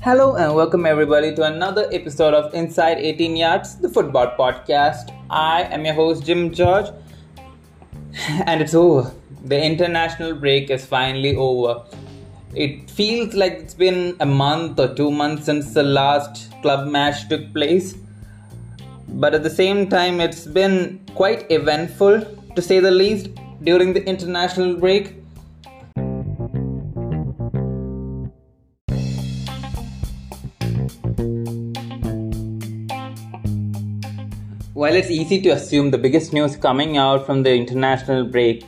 Hello and welcome everybody to another episode of Inside 18 Yards, the football podcast. I am your host Jim George, and it's over. The international break is finally over. It feels like it's been a month or two months since the last club match took place, but at the same time, it's been quite eventful to say the least during the international break. While it's easy to assume the biggest news coming out from the international break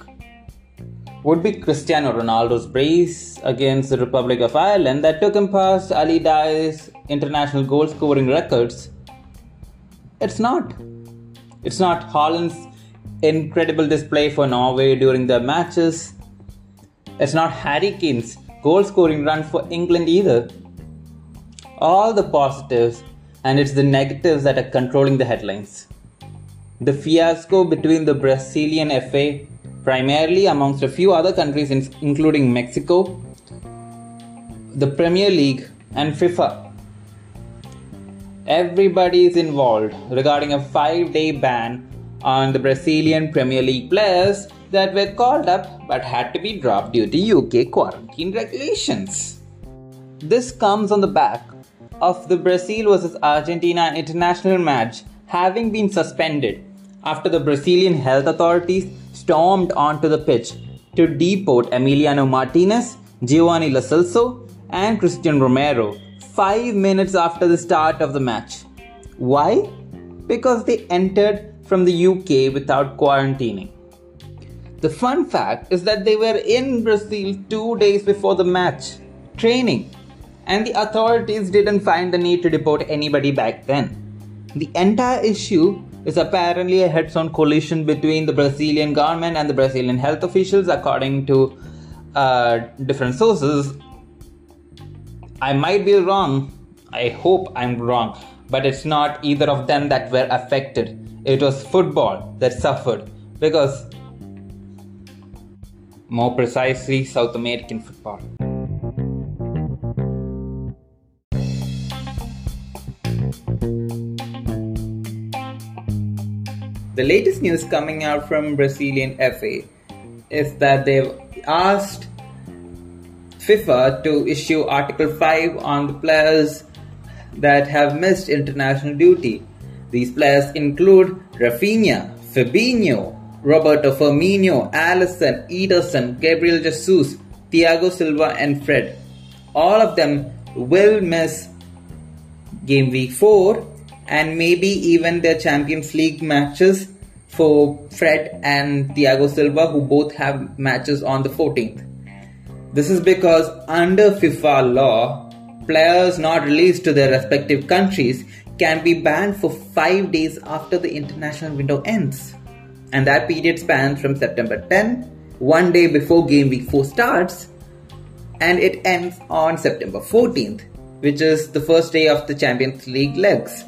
would be Cristiano Ronaldo's brace against the Republic of Ireland that took him past Ali Daei's international goal scoring records, it's not. It's not Haaland's incredible display for Norway during their matches. It's not Harry Kane's goal scoring run for England either. All the positives, and it's the negatives that are controlling the headlines. The fiasco between the Brazilian FA, primarily amongst a few other countries, including Mexico, the Premier League, and FIFA. Everybody is involved regarding a five day ban on the Brazilian Premier League players that were called up but had to be dropped due to UK quarantine regulations. This comes on the back of the Brazil vs Argentina international match having been suspended after the Brazilian health authorities stormed onto the pitch to deport Emiliano Martinez, Giovanni Lo Celso, and Christian Romero five minutes after the start of the match. Why? Because they entered from the UK without quarantining. The fun fact is that they were in Brazil two days before the match, training, and the authorities didn't find the need to deport anybody back then. The entire issue is apparently a heads on collision between the Brazilian government and the Brazilian health officials, according to uh, different sources. I might be wrong. I hope I'm wrong. But it's not either of them that were affected. It was football that suffered because, more precisely, South American football. The latest news coming out from Brazilian FA is that they've asked FIFA to issue Article 5 on the players that have missed international duty. These players include Rafinha, Fabinho, Roberto Firmino, Alisson, Ederson, Gabriel Jesus, Thiago Silva, and Fred. All of them will miss game week 4 and maybe even their Champions League matches for Fred and Thiago Silva, who both have matches on the 14th. This is because under FIFA law, players not released to their respective countries can be banned for five days after the international window ends. And that period spans from September 10, one day before game week 4 starts, and it ends on September 14th, which is the first day of the Champions League legs.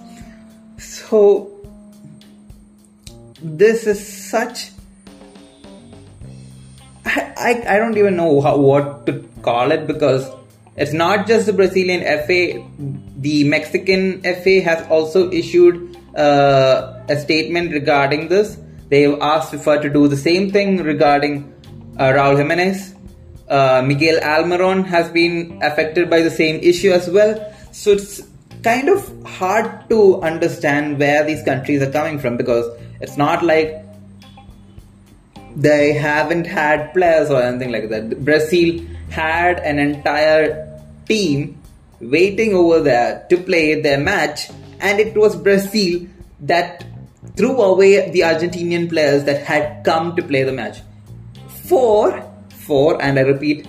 So, this is such. I, I, don't even know how, what to call it because it's not just the Brazilian FA, the Mexican FA has also issued uh, a statement regarding this. They've asked FIFA to do the same thing regarding uh, Raul Jimenez. Uh, Miguel Almiron has been affected by the same issue as well. So it's kind of hard to understand where these countries are coming from because it's not like they haven't had players or anything like that. Brazil had an entire team waiting over there to play their match, and it was Brazil that threw away the Argentinian players that had come to play the match. For, for, and I repeat,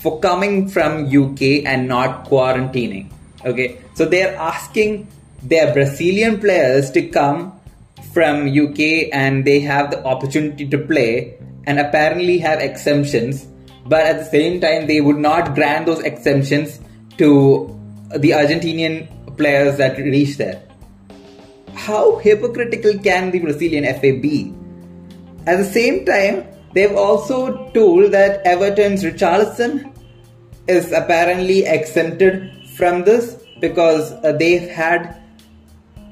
for coming from UK and not quarantining. Okay, so they're asking their Brazilian players to come from UK and they have the opportunity to play and apparently have exemptions, but at the same time they would not grant those exemptions to the Argentinian players that reach there. How hypocritical can the Brazilian FA be? At the same time, They've also told that Everton's Richarlison is apparently exempted from this because uh, they've had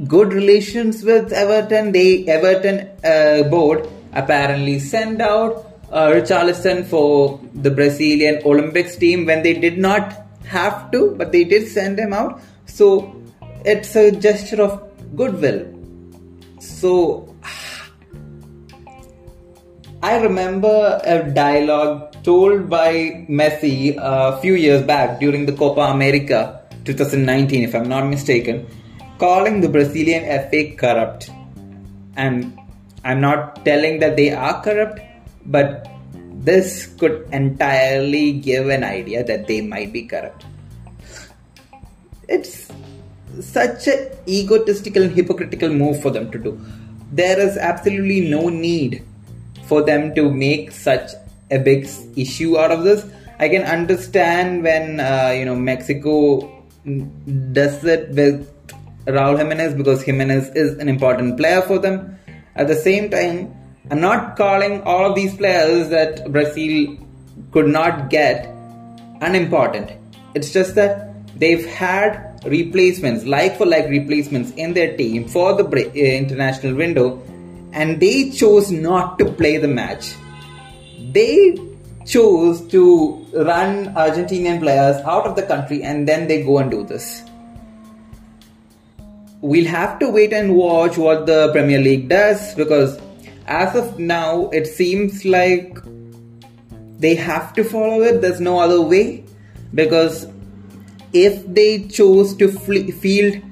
good relations with Everton. They Everton uh, board apparently sent out uh, Richarlison for the Brazilian Olympics team when they did not have to, but they did send him out. So it's a gesture of goodwill. So I remember a dialogue told by Messi a few years back during the Copa America 2019, if I'm not mistaken, calling the Brazilian FA corrupt. And I'm not telling that they are corrupt, but this could entirely give an idea that they might be corrupt. It's such an egotistical and hypocritical move for them to do. There is absolutely no need for them to make such a big issue out of this. I can understand when uh, you know Mexico does it with Raul Jimenez because Jimenez is an important player for them. At the same time, I'm not calling all of these players that Brazil could not get unimportant. It's just that they've had replacements, like for like replacements in their team for the uh, international window, and they chose not to play the match. They chose to run Argentinian players out of the country and then they go and do this. We'll have to wait and watch what the Premier League does because as of now, it seems like they have to follow it. There's no other way because if they chose to field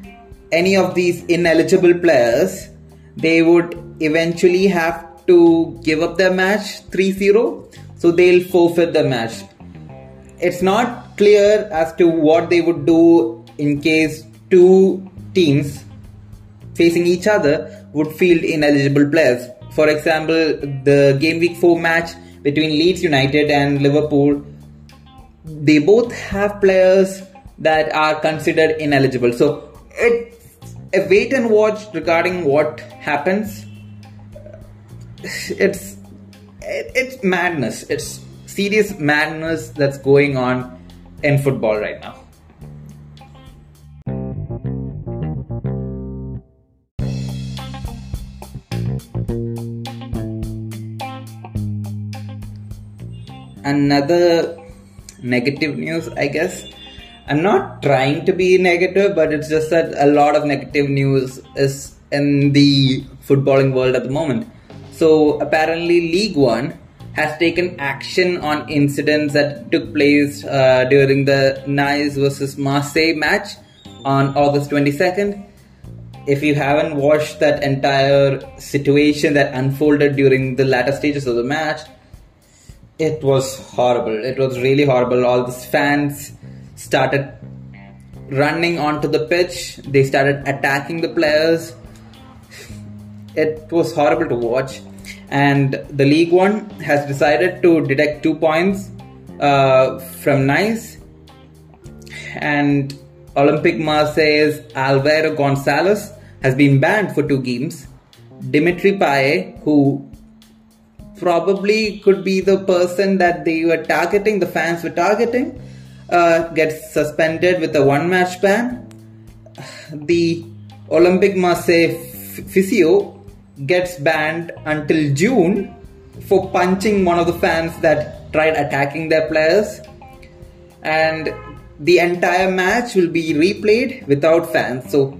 any of these ineligible players, they would eventually have to give up their match 3 0. So they'll forfeit the match. It's not clear as to what they would do in case two teams facing each other would field ineligible players. For example, the game week 4 match between Leeds United and Liverpool, they both have players that are considered ineligible. So it's a wait and watch regarding what happens. It's it's madness. It's serious madness that's going on in football right now. Another negative news, I guess, I'm not trying to be negative, but it's just that a lot of negative news is in the footballing world at the moment. So apparently, League One has taken action on incidents that took place uh, during the Nice versus Marseille match on August 22nd. If you haven't watched that entire situation that unfolded during the latter stages of the match, it was horrible. It was really horrible. All these fans started running onto the pitch. They started attacking the players. It was horrible to watch. And the League One has decided to deduct two points uh, from Nice. And Olympic Marseille's Alvaro Gonzalez has been banned for two games. Dimitri Payet, who probably could be the person that they were targeting, the fans were targeting, uh, gets suspended with a one match ban. The Olympic Marseille physio gets banned until June for punching one of the fans that tried attacking their players. And the entire match will be replayed without fans. So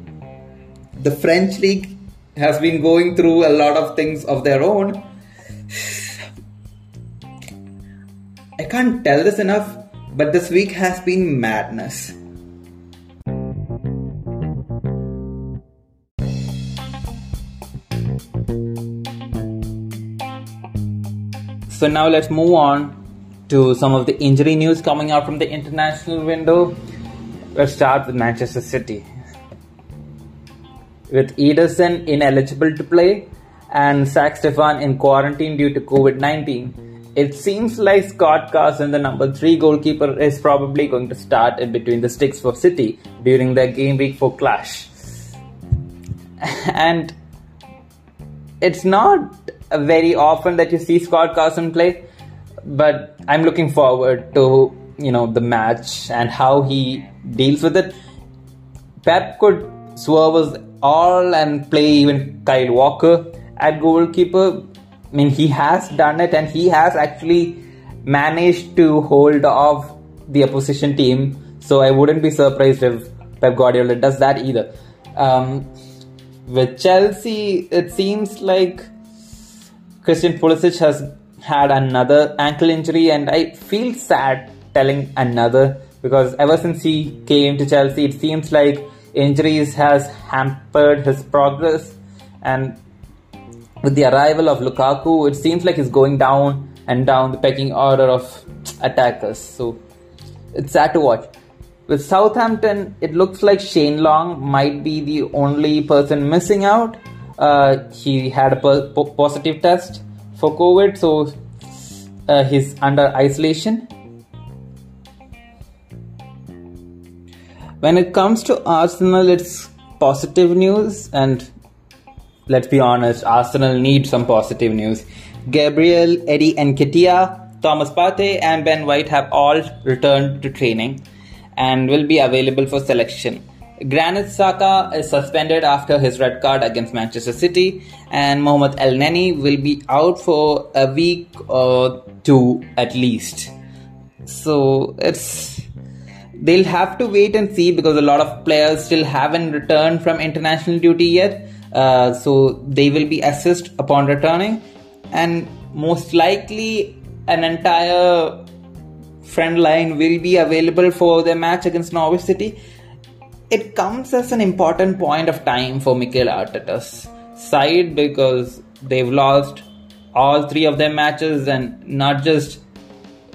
the French league has been going through a lot of things of their own. I can't tell this enough but this week has been madness. So now let's move on to some of the injury news coming out from the international window. Let's start with Manchester City. With Ederson ineligible to play and Zack Steffen in quarantine due to COVID 19, it seems like Scott Carson, the number three goalkeeper, is probably going to start in between the sticks for City during their game week for clash. And it's not very often that you see Scott Carson play, but I'm looking forward to you know the match and how he deals with it. Pep could swerve us all and play even Kyle Walker at goalkeeper. I mean, he has done it and he has actually managed to hold off the opposition team. So I wouldn't be surprised if Pep Guardiola does that either. Um, with Chelsea, it seems like Christian Pulisic has had another ankle injury, and I feel sad telling another because ever since he came to Chelsea, it seems like injuries has hampered his progress, and with the arrival of Lukaku, it seems like he's going down and down the pecking order of attackers. So it's sad to watch. With Southampton, it looks like Shane Long might be the only person missing out. Uh, he had a po- positive test for COVID, so uh, he's under isolation. When it comes to Arsenal, it's positive news, and let's be honest, Arsenal need some positive news. Gabriel, Eddie and Nketiah, Thomas Partey, and Ben White have all returned to training and will be available for selection. Granit Xhaka is suspended after his red card against Manchester City, and Mohamed Elneny will be out for a week or two at least. So it's they'll have to wait and see because a lot of players still haven't returned from international duty yet. Uh, so they will be assessed upon returning, and most likely an entire friend line will be available for their match against Norwich City. It comes as an important point of time for Mikel Arteta's side because they've lost all three of their matches and not just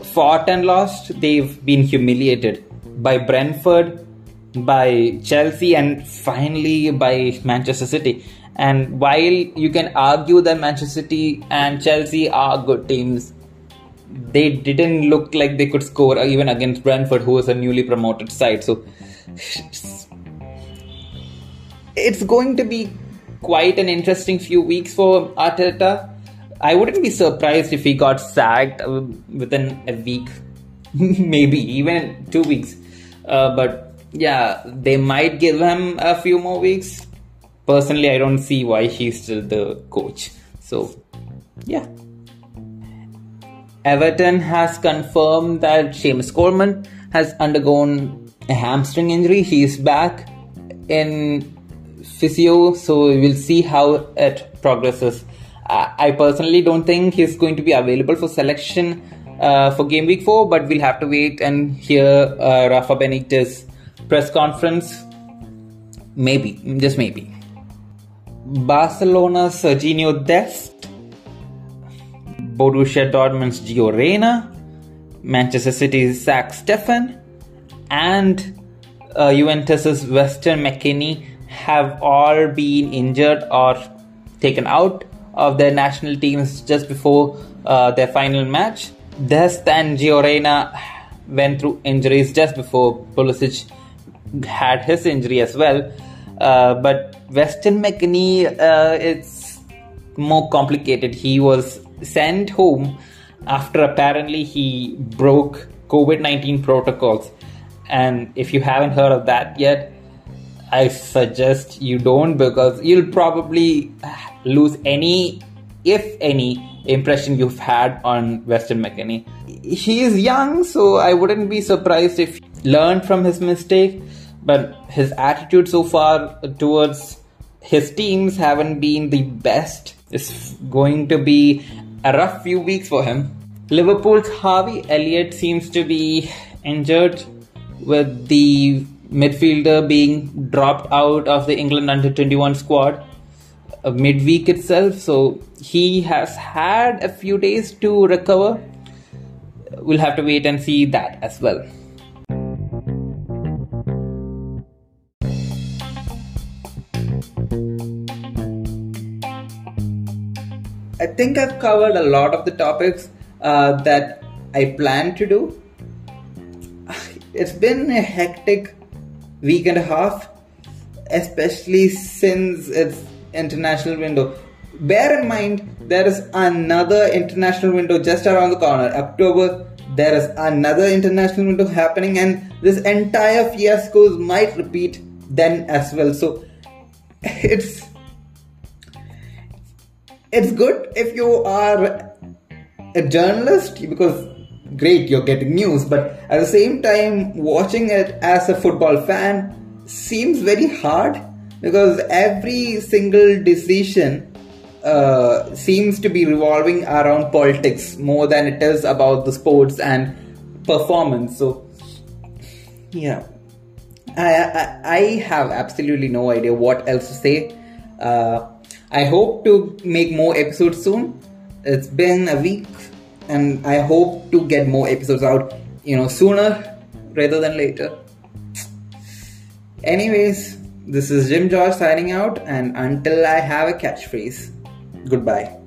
fought and lost, they've been humiliated by Brentford, by Chelsea, and finally by Manchester City. And while you can argue that Manchester City and Chelsea are good teams, they didn't look like they could score even against Brentford, who was a newly promoted side. So it's going to be quite an interesting few weeks for Arteta. I wouldn't be surprised if he got sacked uh, within a week, maybe even two weeks. Uh, but yeah, they might give him a few more weeks. Personally, I don't see why he's still the coach. So, yeah. Everton has confirmed that Seamus Coleman has undergone a hamstring injury. He is back in physio, so we'll see how it progresses. I personally don't think he's going to be available for selection uh, for game week 4, but we'll have to wait and hear uh, Rafa Benitez's press conference. Maybe, just maybe. Barcelona's Sergiño Dest Borussia Dortmund's Gio Reyna, Manchester City's Zack Steffen, and uh, Juventus's Weston McKennie have all been injured or taken out of their national teams just before uh, their final match. Dest and Gio Reyna went through injuries just before Pulisic had his injury as well. Uh, but Weston McKennie, uh, it's more complicated. He was sent home after apparently he broke COVID 19 protocols. And if you haven't heard of that yet, I suggest you don't because you'll probably lose any, if any, impression you've had on Weston McKennie. He is young, so I wouldn't be surprised if he learned from his mistake, but his attitude so far towards his teams haven't been the best. It's going to be a rough few weeks for him. Liverpool's Harvey Elliott seems to be injured with the midfielder being dropped out of the England under 21 squad uh, midweek itself. So he has had a few days to recover. We'll have to wait and see that as well. I think I've covered a lot of the topics uh, that I plan to do. It's been a hectic week and a half, especially since it's international window. bear in mind there is another international window just around the corner. October, there is another international window happening, and this entire fiascos might repeat then as well. So it's it's good if you are a journalist because great you're getting news but at the same time watching it as a football fan seems very hard because every single decision uh, seems to be revolving around politics more than it is about the sports and performance. So yeah. I, I, I have absolutely no idea what else to say. Uh, i hope to make more episodes soon. It's been a week and I hope to get more episodes out, you know, sooner rather than later. Anyways, this is Jim George signing out, and until I have a catchphrase, goodbye.